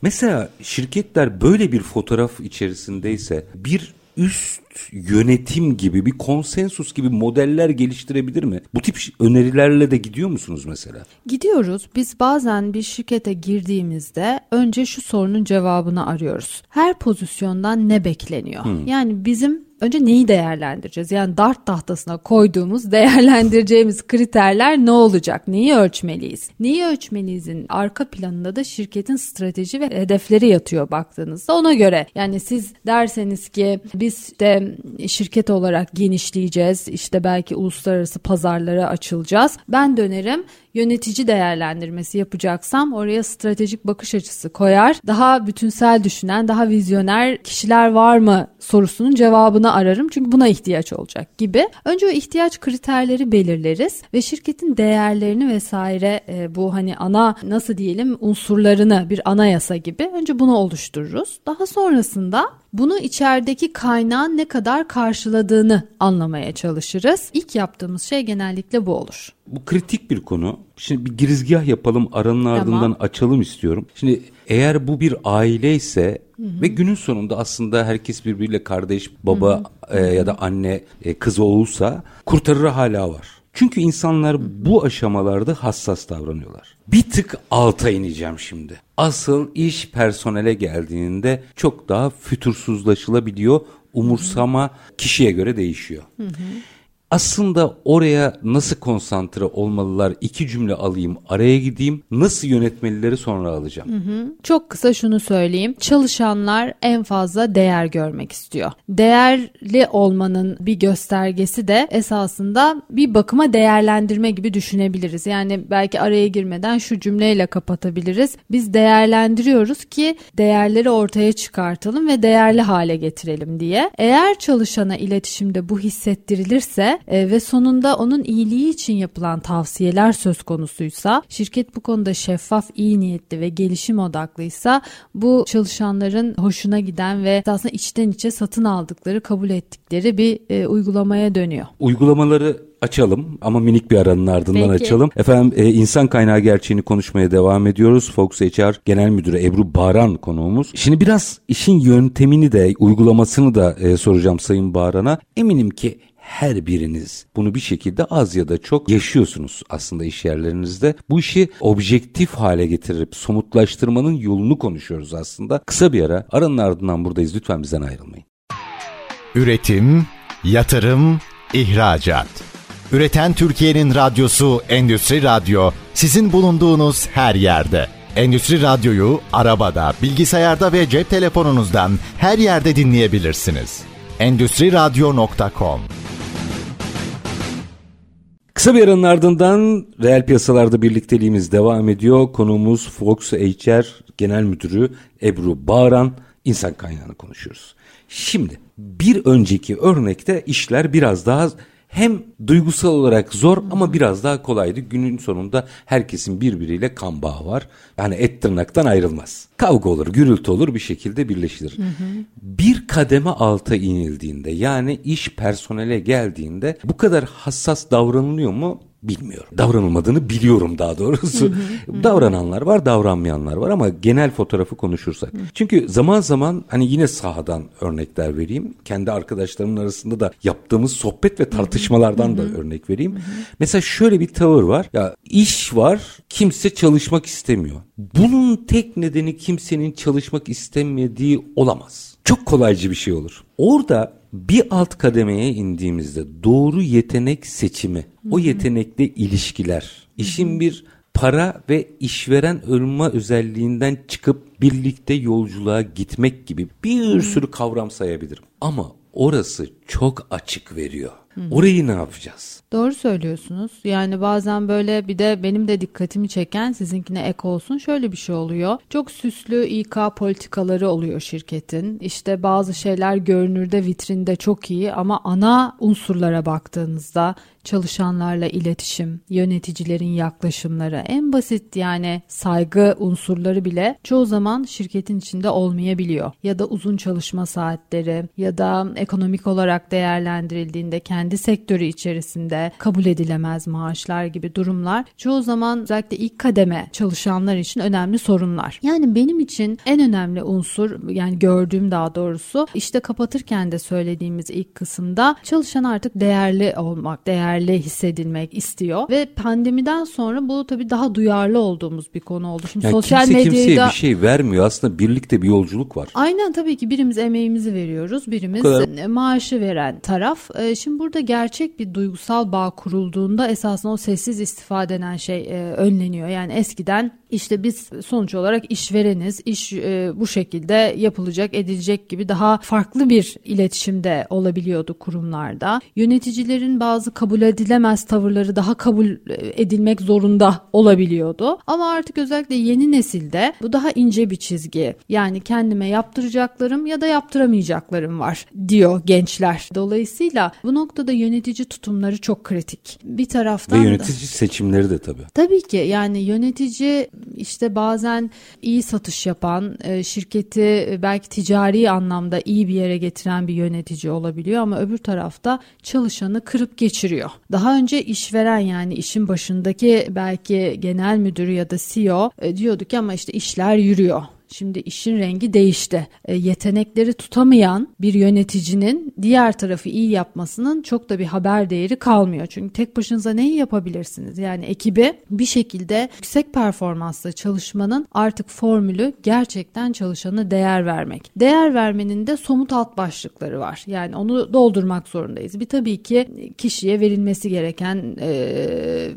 Mesela şirketler böyle bir fotoğraf içerisindeyse bir üst yönetim gibi bir konsensus gibi modeller geliştirebilir mi? Bu tip önerilerle de gidiyor musunuz mesela? Gidiyoruz. Biz bazen bir şirkete girdiğimizde önce şu sorunun cevabını arıyoruz. Her pozisyondan ne bekleniyor? Yani bizim önce neyi değerlendireceğiz? Yani dart tahtasına koyduğumuz, değerlendireceğimiz kriterler ne olacak? Neyi ölçmeliyiz? Neyi ölçmeliyizin arka planında da şirketin strateji ve hedefleri yatıyor baktığınızda ona göre. Yani siz derseniz ki biz de şirket olarak genişleyeceğiz. işte belki uluslararası pazarlara açılacağız. Ben dönerim yönetici değerlendirmesi yapacaksam oraya stratejik bakış açısı koyar. Daha bütünsel düşünen, daha vizyoner kişiler var mı sorusunun cevabını ararım. Çünkü buna ihtiyaç olacak gibi. Önce o ihtiyaç kriterleri belirleriz ve şirketin değerlerini vesaire e, bu hani ana nasıl diyelim unsurlarını bir anayasa gibi önce bunu oluştururuz. Daha sonrasında bunu içerideki kaynağın ne kadar karşıladığını anlamaya çalışırız. İlk yaptığımız şey genellikle bu olur. Bu kritik bir konu. Şimdi bir girizgah yapalım aranın ardından Tamam. açalım istiyorum. Şimdi eğer bu bir aile ise ve günün sonunda aslında herkes birbiriyle kardeş, baba e, ya da anne, e, kız olursa kurtarırı hala var. Çünkü insanlar bu aşamalarda hassas davranıyorlar. Bir tık alta ineceğim şimdi. Asıl iş personele geldiğinde çok daha fütursuzlaşılabiliyor. Umursama kişiye göre değişiyor. Aslında oraya nasıl konsantre olmalılar iki cümle alayım araya gideyim nasıl yönetmelileri sonra alacağım. Çok kısa şunu söyleyeyim. Çalışanlar en fazla değer görmek istiyor. Değerli olmanın bir göstergesi de esasında bir bakıma değerlendirme gibi düşünebiliriz. Yani belki araya girmeden şu cümleyle kapatabiliriz. Biz değerlendiriyoruz ki değerleri ortaya çıkartalım ve değerli hale getirelim diye. Eğer çalışana iletişimde bu hissettirilirse e, ve sonunda onun iyiliği için yapılan tavsiyeler söz konusuysa, şirket bu konuda şeffaf, iyi niyetli ve gelişim odaklıysa bu çalışanların hoşuna giden ve aslında içten içe satın aldıkları, kabul ettikleri bir e, uygulamaya dönüyor. Uygulamaları açalım ama minik bir aranın ardından Peki. açalım. Efendim e, insan kaynağı gerçeğini konuşmaya devam ediyoruz. Fox HR Genel Müdürü Ebru Baran konuğumuz. Şimdi biraz işin yöntemini de uygulamasını da e, soracağım Sayın Baran'a. Eminim ki her biriniz bunu bir şekilde az ya da çok yaşıyorsunuz aslında iş yerlerinizde. Bu işi objektif hale getirip somutlaştırmanın yolunu konuşuyoruz aslında. Kısa bir ara aranın ardından buradayız. Lütfen bizden ayrılmayın. Üretim, yatırım, ihracat. Üreten Türkiye'nin radyosu Endüstri Radyo sizin bulunduğunuz her yerde. Endüstri Radyo'yu arabada, bilgisayarda ve cep telefonunuzdan her yerde dinleyebilirsiniz. Endüstri Radyo.com Kısa bir aranın ardından reel piyasalarda birlikteliğimiz devam ediyor. Konuğumuz Fox HR Genel Müdürü Ebru Bağıran. İnsan kaynağını konuşuyoruz. Şimdi bir önceki örnekte işler biraz daha hem duygusal olarak zor ama biraz daha kolaydı. Günün sonunda herkesin birbiriyle kan bağı var. Yani et tırnaktan ayrılmaz. Kavga olur, gürültü olur bir şekilde birleşilir. Bir kademe alta inildiğinde yani iş personele geldiğinde bu kadar hassas davranılıyor mu? Bilmiyorum. Davranılmadığını biliyorum daha doğrusu. Davrananlar var, davranmayanlar var ama genel fotoğrafı konuşursak. Çünkü zaman zaman hani yine sahadan örnekler vereyim. Kendi arkadaşlarımın arasında da yaptığımız sohbet ve tartışmalardan da örnek vereyim. Mesela şöyle bir tavır var. Ya iş var, kimse çalışmak istemiyor. Bunun tek nedeni kimsenin çalışmak istemediği olamaz. Çok kolaycı bir şey olur. Orada bir alt kademeye indiğimizde doğru yetenek seçimi, o yetenekle ilişkiler, işin bir para ve işveren olma özelliğinden çıkıp birlikte yolculuğa gitmek gibi bir sürü kavram sayabilirim. Ama orası çok açık veriyor. Orayı ne yapacağız? Doğru söylüyorsunuz. Yani bazen böyle bir de benim de dikkatimi çeken sizinkine ek olsun şöyle bir şey oluyor. Çok süslü İK politikaları oluyor şirketin. İşte bazı şeyler görünürde vitrinde çok iyi ama ana unsurlara baktığınızda çalışanlarla iletişim, yöneticilerin yaklaşımları, en basit yani saygı unsurları bile çoğu zaman şirketin içinde olmayabiliyor. Ya da uzun çalışma saatleri ya da ekonomik olarak değerlendirildiğinde kendi sektörü içerisinde kabul edilemez maaşlar gibi durumlar çoğu zaman özellikle ilk kademe çalışanlar için önemli sorunlar. Yani benim için en önemli unsur yani gördüğüm daha doğrusu işte kapatırken de söylediğimiz ilk kısımda çalışan artık değerli olmak, değerli değerli hissedilmek istiyor ve pandemiden sonra bu tabii daha duyarlı olduğumuz bir konu oldu. Şimdi yani sosyal kimse medyada kimseye bir şey vermiyor. Aslında birlikte bir yolculuk var. Aynen tabii ki birimiz emeğimizi veriyoruz, birimiz kadar... maaşı veren taraf. Ee, şimdi burada gerçek bir duygusal bağ kurulduğunda esasında o sessiz istifa denen şey e, önleniyor. Yani eskiden işte biz sonuç olarak işvereniz, iş e, bu şekilde yapılacak, edilecek gibi daha farklı bir iletişimde olabiliyordu kurumlarda. Yöneticilerin bazı kabul edilemez tavırları daha kabul e, edilmek zorunda olabiliyordu. Ama artık özellikle yeni nesilde bu daha ince bir çizgi. Yani kendime yaptıracaklarım ya da yaptıramayacaklarım var diyor gençler. Dolayısıyla bu noktada yönetici tutumları çok kritik. Bir taraftan ve yönetici da, seçimleri de tabii. Tabii ki yani yönetici işte bazen iyi satış yapan, e, şirketi e, belki ticari anlamda iyi bir yere getiren bir yönetici olabiliyor ama öbür tarafta çalışanı kırıp geçiriyor. Daha önce işveren yani işin başındaki belki genel müdürü ya da CEO e, diyordu ki ama işte işler yürüyor Şimdi işin rengi değişti. E, yetenekleri tutamayan bir yöneticinin diğer tarafı iyi yapmasının çok da bir haber değeri kalmıyor. Çünkü tek başınıza neyi yapabilirsiniz? Yani ekibi bir şekilde yüksek performansla çalışmanın artık formülü gerçekten çalışana değer vermek. Değer vermenin de somut alt başlıkları var. Yani onu doldurmak zorundayız. Bir tabii ki kişiye verilmesi gereken e,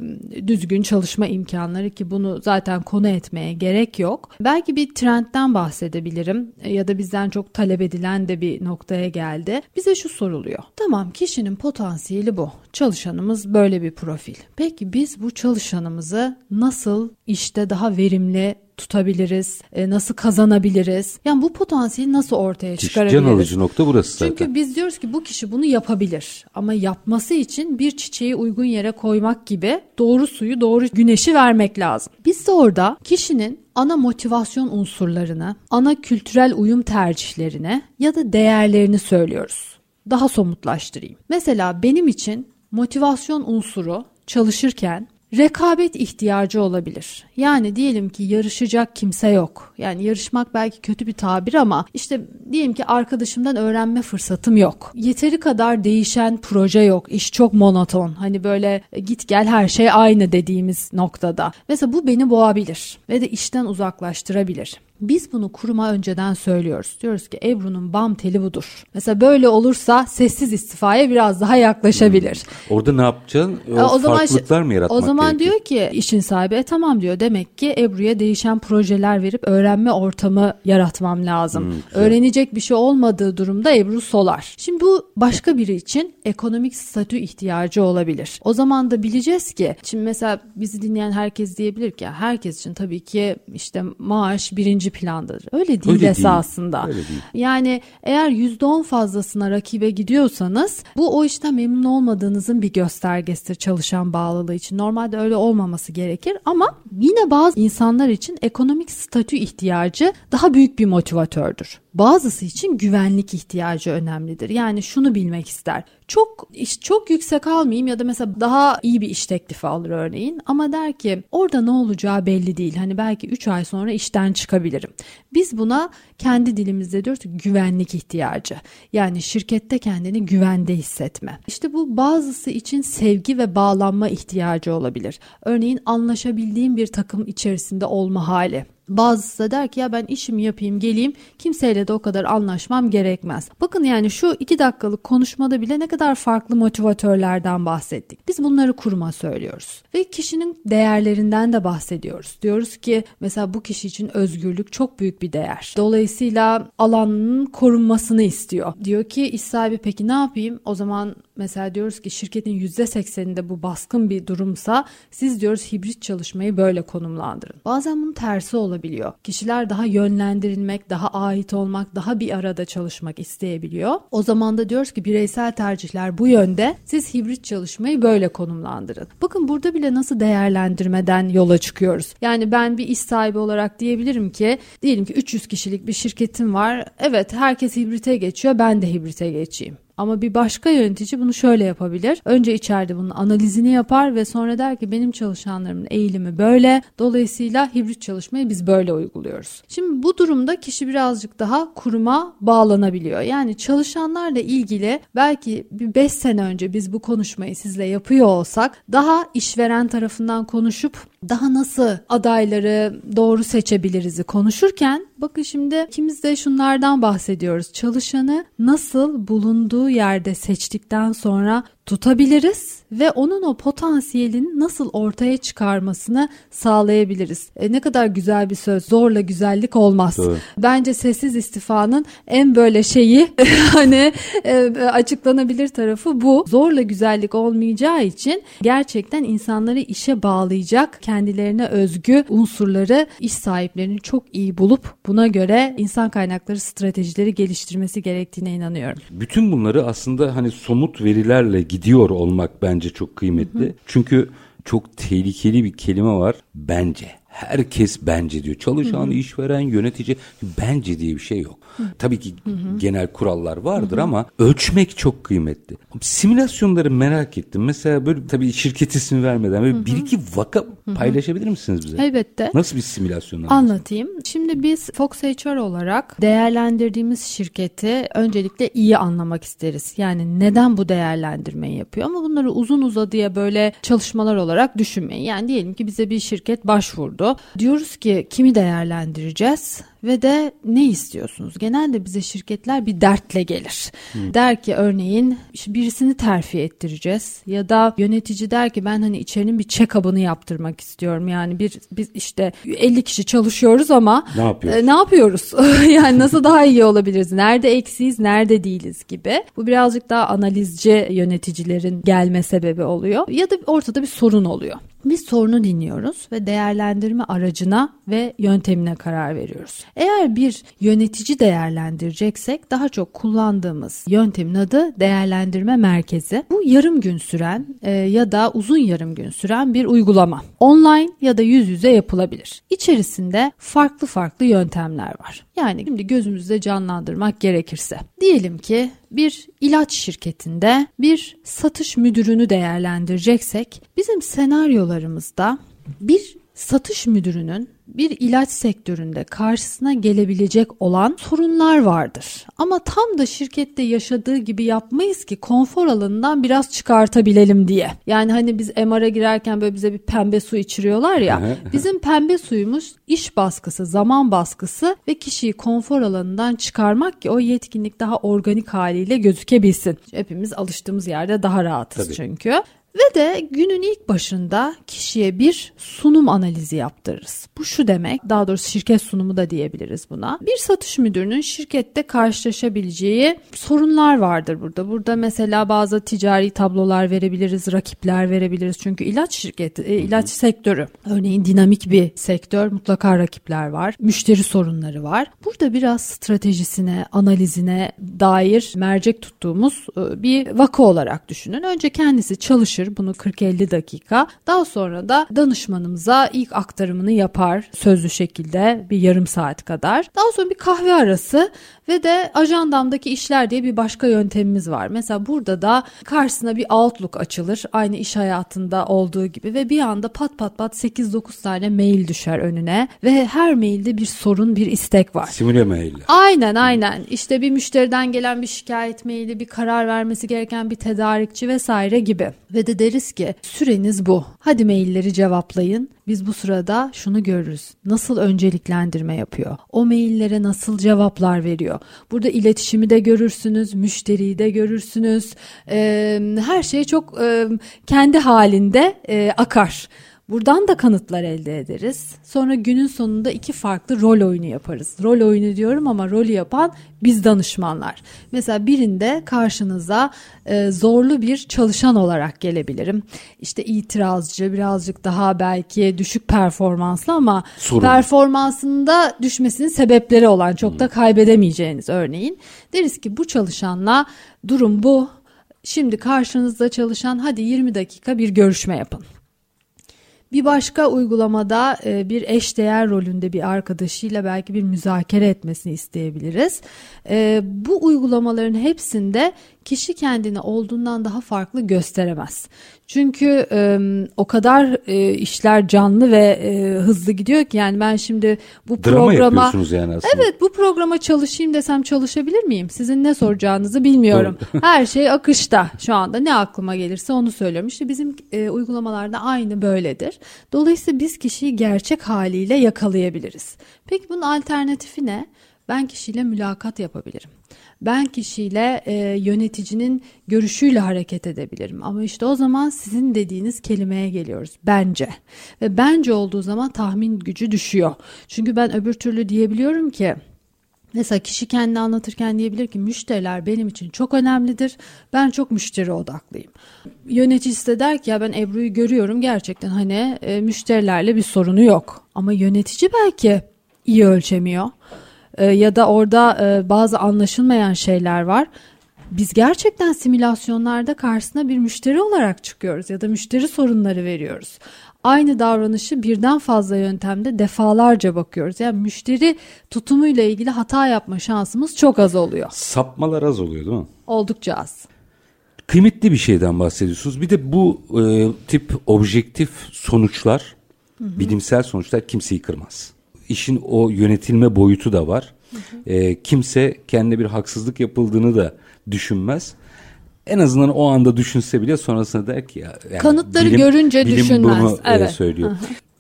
düzgün çalışma imkanları ki bunu zaten konu etmeye gerek yok. Belki bir trend trendten bahsedebilirim e, ya da bizden çok talep edilen de bir noktaya geldi. Bize şu soruluyor. Tamam kişinin potansiyeli bu. Çalışanımız böyle bir profil. Peki biz bu çalışanımızı nasıl işte daha verimli tutabiliriz? E, nasıl kazanabiliriz? Yani bu potansiyeli nasıl ortaya çıkarabiliriz? Can alıcı nokta burası zaten. Çünkü biz diyoruz ki bu kişi bunu yapabilir. Ama yapması için bir çiçeği uygun yere koymak gibi doğru suyu, doğru güneşi vermek lazım. Biz de orada kişinin ana motivasyon unsurlarını, ana kültürel uyum tercihlerini ya da değerlerini söylüyoruz. Daha somutlaştırayım. Mesela benim için motivasyon unsuru çalışırken rekabet ihtiyacı olabilir. Yani diyelim ki yarışacak kimse yok. Yani yarışmak belki kötü bir tabir ama işte diyelim ki arkadaşımdan öğrenme fırsatım yok. Yeteri kadar değişen proje yok. İş çok monoton. Hani böyle git gel her şey aynı dediğimiz noktada. Mesela bu beni boğabilir ve de işten uzaklaştırabilir. Biz bunu kuruma önceden söylüyoruz. Diyoruz ki Ebru'nun bam teli budur. Mesela böyle olursa sessiz istifaya biraz daha yaklaşabilir. Hmm. Orada ne yapacaksın? O, o farklılıklar zaman, mı yaratmak O zaman gerekiyor? diyor ki işin sahibi e, tamam diyor. Demek ki Ebru'ya değişen projeler verip öğrenme ortamı yaratmam lazım. Hmm, Öğrenecek bir şey olmadığı durumda Ebru solar. Şimdi bu başka biri için ekonomik statü ihtiyacı olabilir. O zaman da bileceğiz ki şimdi mesela bizi dinleyen herkes diyebilir ki herkes için tabii ki işte maaş birinci ikinci plandadır. Öyle değil Öyle esasında. Değil. Öyle değil. Yani eğer %10 fazlasına rakibe gidiyorsanız bu o işten memnun olmadığınızın bir göstergesidir çalışan bağlılığı için. Normalde öyle olmaması gerekir ama yine bazı insanlar için ekonomik statü ihtiyacı daha büyük bir motivatördür. Bazısı için güvenlik ihtiyacı önemlidir. Yani şunu bilmek ister. Çok iş çok yüksek almayayım ya da mesela daha iyi bir iş teklifi alır örneğin ama der ki orada ne olacağı belli değil. Hani belki 3 ay sonra işten çıkabilirim. Biz buna kendi dilimizde diyoruz güvenlik ihtiyacı. Yani şirkette kendini güvende hissetme. İşte bu bazısı için sevgi ve bağlanma ihtiyacı olabilir. Örneğin anlaşabildiğim bir takım içerisinde olma hali Bazısı da der ki ya ben işimi yapayım geleyim kimseyle de o kadar anlaşmam gerekmez. Bakın yani şu iki dakikalık konuşmada bile ne kadar farklı motivatörlerden bahsettik. Biz bunları kuruma söylüyoruz. Ve kişinin değerlerinden de bahsediyoruz. Diyoruz ki mesela bu kişi için özgürlük çok büyük bir değer. Dolayısıyla alanının korunmasını istiyor. Diyor ki iş sahibi peki ne yapayım? O zaman mesela diyoruz ki şirketin %80'inde bu baskın bir durumsa siz diyoruz hibrit çalışmayı böyle konumlandırın. Bazen bunun tersi olabiliyor. Kişiler daha yönlendirilmek, daha ait olmak, daha bir arada çalışmak isteyebiliyor. O zaman da diyoruz ki bireysel tercihler bu yönde. Siz hibrit çalışmayı böyle konumlandırın. Bakın burada bile nasıl değerlendirmeden yola çıkıyoruz. Yani ben bir iş sahibi olarak diyebilirim ki diyelim ki 300 kişilik bir şirketim var. Evet herkes hibrite geçiyor ben de hibrite geçeyim. Ama bir başka yönetici bunu şöyle yapabilir. Önce içeride bunun analizini yapar ve sonra der ki benim çalışanlarımın eğilimi böyle. Dolayısıyla hibrit çalışmayı biz böyle uyguluyoruz. Şimdi bu durumda kişi birazcık daha kuruma bağlanabiliyor. Yani çalışanlarla ilgili belki bir 5 sene önce biz bu konuşmayı sizle yapıyor olsak daha işveren tarafından konuşup daha nasıl adayları doğru seçebiliriz konuşurken bakın şimdi ikimiz de şunlardan bahsediyoruz. Çalışanı nasıl bulunduğu yerde seçtikten sonra tutabiliriz ve onun o potansiyelini nasıl ortaya çıkarmasını sağlayabiliriz. E, ne kadar güzel bir söz. Zorla güzellik olmaz. Doğru. Bence sessiz istifanın en böyle şeyi hani e, açıklanabilir tarafı bu. Zorla güzellik olmayacağı için gerçekten insanları işe bağlayacak kendilerine özgü unsurları iş sahiplerinin çok iyi bulup buna göre insan kaynakları stratejileri geliştirmesi gerektiğine inanıyorum. Bütün bunları aslında hani somut verilerle gidiyor olmak bence çok kıymetli. Hı hı. Çünkü çok tehlikeli bir kelime var bence. Herkes bence diyor. Çalışan, hı hı. işveren, yönetici bence diye bir şey yok. Hı. Tabii ki hı hı. genel kurallar vardır hı hı. ama ölçmek çok kıymetli. Simülasyonları merak ettim. Mesela böyle tabii şirket ismi vermeden böyle hı hı. bir iki vaka hı hı. paylaşabilir misiniz bize? Elbette. Nasıl bir simülasyon? Anlatayım. Şimdi biz Fox HR olarak değerlendirdiğimiz şirketi öncelikle iyi anlamak isteriz. Yani neden bu değerlendirmeyi yapıyor ama bunları uzun uzadıya böyle çalışmalar olarak düşünmeyin. Yani diyelim ki bize bir şirket başvurdu. Diyoruz ki kimi değerlendireceğiz? Ve de ne istiyorsunuz? Genelde bize şirketler bir dertle gelir. Hmm. Der ki örneğin birisini terfi ettireceğiz ya da yönetici der ki ben hani içerinin bir check-up'ını yaptırmak istiyorum. Yani bir biz işte 50 kişi çalışıyoruz ama ne yapıyoruz? E, ne yapıyoruz? yani nasıl daha iyi olabiliriz? Nerede eksiyiz, nerede değiliz gibi. Bu birazcık daha analizci yöneticilerin gelme sebebi oluyor ya da ortada bir sorun oluyor. Biz sorunu dinliyoruz ve değerlendirme aracına ve yöntemine karar veriyoruz. Eğer bir yönetici değerlendireceksek daha çok kullandığımız yöntemin adı değerlendirme merkezi. Bu yarım gün süren e, ya da uzun yarım gün süren bir uygulama. Online ya da yüz yüze yapılabilir. İçerisinde farklı farklı yöntemler var. Yani şimdi gözümüzde canlandırmak gerekirse. Diyelim ki bir ilaç şirketinde bir satış müdürünü değerlendireceksek bizim senaryolarımızda bir satış müdürünün bir ilaç sektöründe karşısına gelebilecek olan sorunlar vardır. Ama tam da şirkette yaşadığı gibi yapmayız ki konfor alanından biraz çıkartabilelim diye. Yani hani biz MR'a girerken böyle bize bir pembe su içiriyorlar ya. bizim pembe suyumuz iş baskısı, zaman baskısı ve kişiyi konfor alanından çıkarmak ki o yetkinlik daha organik haliyle gözükebilsin. Hepimiz alıştığımız yerde daha rahatız Tabii. çünkü. Ve de günün ilk başında kişiye bir sunum analizi yaptırırız. Bu şu demek, daha doğrusu şirket sunumu da diyebiliriz buna. Bir satış müdürünün şirkette karşılaşabileceği sorunlar vardır burada. Burada mesela bazı ticari tablolar verebiliriz, rakipler verebiliriz. Çünkü ilaç şirketi, e, ilaç sektörü örneğin dinamik bir sektör, mutlaka rakipler var. Müşteri sorunları var. Burada biraz stratejisine, analizine dair mercek tuttuğumuz e, bir vaka olarak düşünün. Önce kendisi çalışır çalışır bunu 40-50 dakika. Daha sonra da danışmanımıza ilk aktarımını yapar sözlü şekilde bir yarım saat kadar. Daha sonra bir kahve arası ve de ajandamdaki işler diye bir başka yöntemimiz var. Mesela burada da karşısına bir outlook açılır. Aynı iş hayatında olduğu gibi ve bir anda pat pat pat 8-9 tane mail düşer önüne ve her mailde bir sorun, bir istek var. Simüle mail. Aynen aynen. İşte bir müşteriden gelen bir şikayet maili, bir karar vermesi gereken bir tedarikçi vesaire gibi. Ve de deriz ki süreniz bu. Hadi mailleri cevaplayın. Biz bu sırada şunu görürüz. Nasıl önceliklendirme yapıyor? O maillere nasıl cevaplar veriyor? Burada iletişimi de görürsünüz, müşteriyi de görürsünüz. Ee, her şey çok e, kendi halinde e, akar. Buradan da kanıtlar elde ederiz. Sonra günün sonunda iki farklı rol oyunu yaparız. Rol oyunu diyorum ama rolü yapan biz danışmanlar. Mesela birinde karşınıza e, zorlu bir çalışan olarak gelebilirim. İşte itirazcı, birazcık daha belki düşük performanslı ama Sorun. performansında düşmesinin sebepleri olan çok da kaybedemeyeceğiniz örneğin. Deriz ki bu çalışanla durum bu. Şimdi karşınızda çalışan hadi 20 dakika bir görüşme yapın. Bir başka uygulamada e, bir eşdeğer rolünde bir arkadaşıyla belki bir müzakere etmesini isteyebiliriz. E, bu uygulamaların hepsinde kişi kendini olduğundan daha farklı gösteremez. Çünkü e, o kadar e, işler canlı ve e, hızlı gidiyor ki yani ben şimdi bu Drama programa yapıyorsunuz yani aslında. Evet bu programa çalışayım desem çalışabilir miyim? Sizin ne soracağınızı bilmiyorum. Her şey akışta şu anda ne aklıma gelirse onu söylüyorum. İşte bizim e, uygulamalarda aynı böyledir. Dolayısıyla biz kişiyi gerçek haliyle yakalayabiliriz. Peki bunun alternatifi ne? Ben kişiyle mülakat yapabilirim. Ben kişiyle e, yöneticinin görüşüyle hareket edebilirim. Ama işte o zaman sizin dediğiniz kelimeye geliyoruz. Bence. Ve bence olduğu zaman tahmin gücü düşüyor. Çünkü ben öbür türlü diyebiliyorum ki Mesela kişi kendini anlatırken diyebilir ki müşteriler benim için çok önemlidir. Ben çok müşteri odaklıyım. Yöneticisi de der ki ya ben Ebru'yu görüyorum gerçekten hani e, müşterilerle bir sorunu yok. Ama yönetici belki iyi ölçemiyor. E, ya da orada e, bazı anlaşılmayan şeyler var. Biz gerçekten simülasyonlarda karşısına bir müşteri olarak çıkıyoruz ya da müşteri sorunları veriyoruz. Aynı davranışı birden fazla yöntemde defalarca bakıyoruz. Yani müşteri tutumuyla ilgili hata yapma şansımız çok az oluyor. Sapmalar az oluyor değil mi? Oldukça az. Kıymetli bir şeyden bahsediyorsunuz. Bir de bu e, tip objektif sonuçlar, bilimsel sonuçlar kimseyi kırmaz. İşin o yönetilme boyutu da var. E, kimse kendi bir haksızlık yapıldığını da düşünmez. En azından o anda düşünse bile sonrasında der ki ya. yani Kanıtları görünce bilim düşünmez. bunu e, Evet. söylüyor.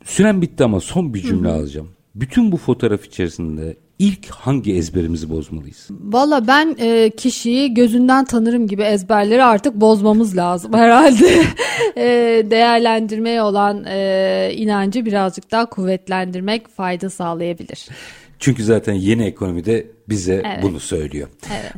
Süren bitti ama son bir cümle alacağım. Bütün bu fotoğraf içerisinde ilk hangi ezberimizi bozmalıyız? Valla ben e, kişiyi gözünden tanırım gibi ezberleri artık bozmamız lazım herhalde. e, değerlendirmeye olan e, inancı birazcık daha kuvvetlendirmek fayda sağlayabilir. Çünkü zaten yeni ekonomide bize Evet. bunu söylüyor.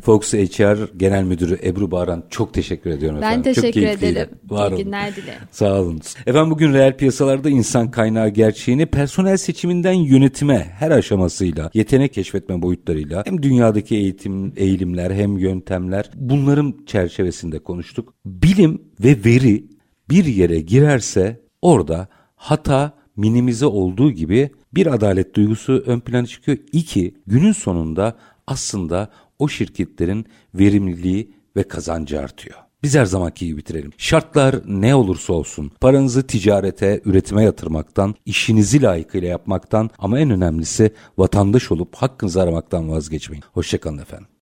Fox HR Genel Müdürü Ebru Bağıran çok teşekkür ediyorum Ben efendim. teşekkür çok ederim. Var İyi günler dilerim. Sağ olun. Efendim bugün reel piyasalarda insan kaynağı gerçeğini personel seçiminden yönetime her aşamasıyla, yetenek keşfetme boyutlarıyla hem dünyadaki eğitim, eğilimler hem yöntemler bunların çerçevesinde konuştuk. Bilim ve veri bir yere girerse orada hata minimize olduğu gibi bir adalet duygusu ön plana çıkıyor. İki, günün sonunda aslında o şirketlerin verimliliği ve kazancı artıyor. Biz her zamanki gibi bitirelim. Şartlar ne olursa olsun paranızı ticarete, üretime yatırmaktan, işinizi layıkıyla yapmaktan ama en önemlisi vatandaş olup hakkınızı aramaktan vazgeçmeyin. Hoşçakalın efendim.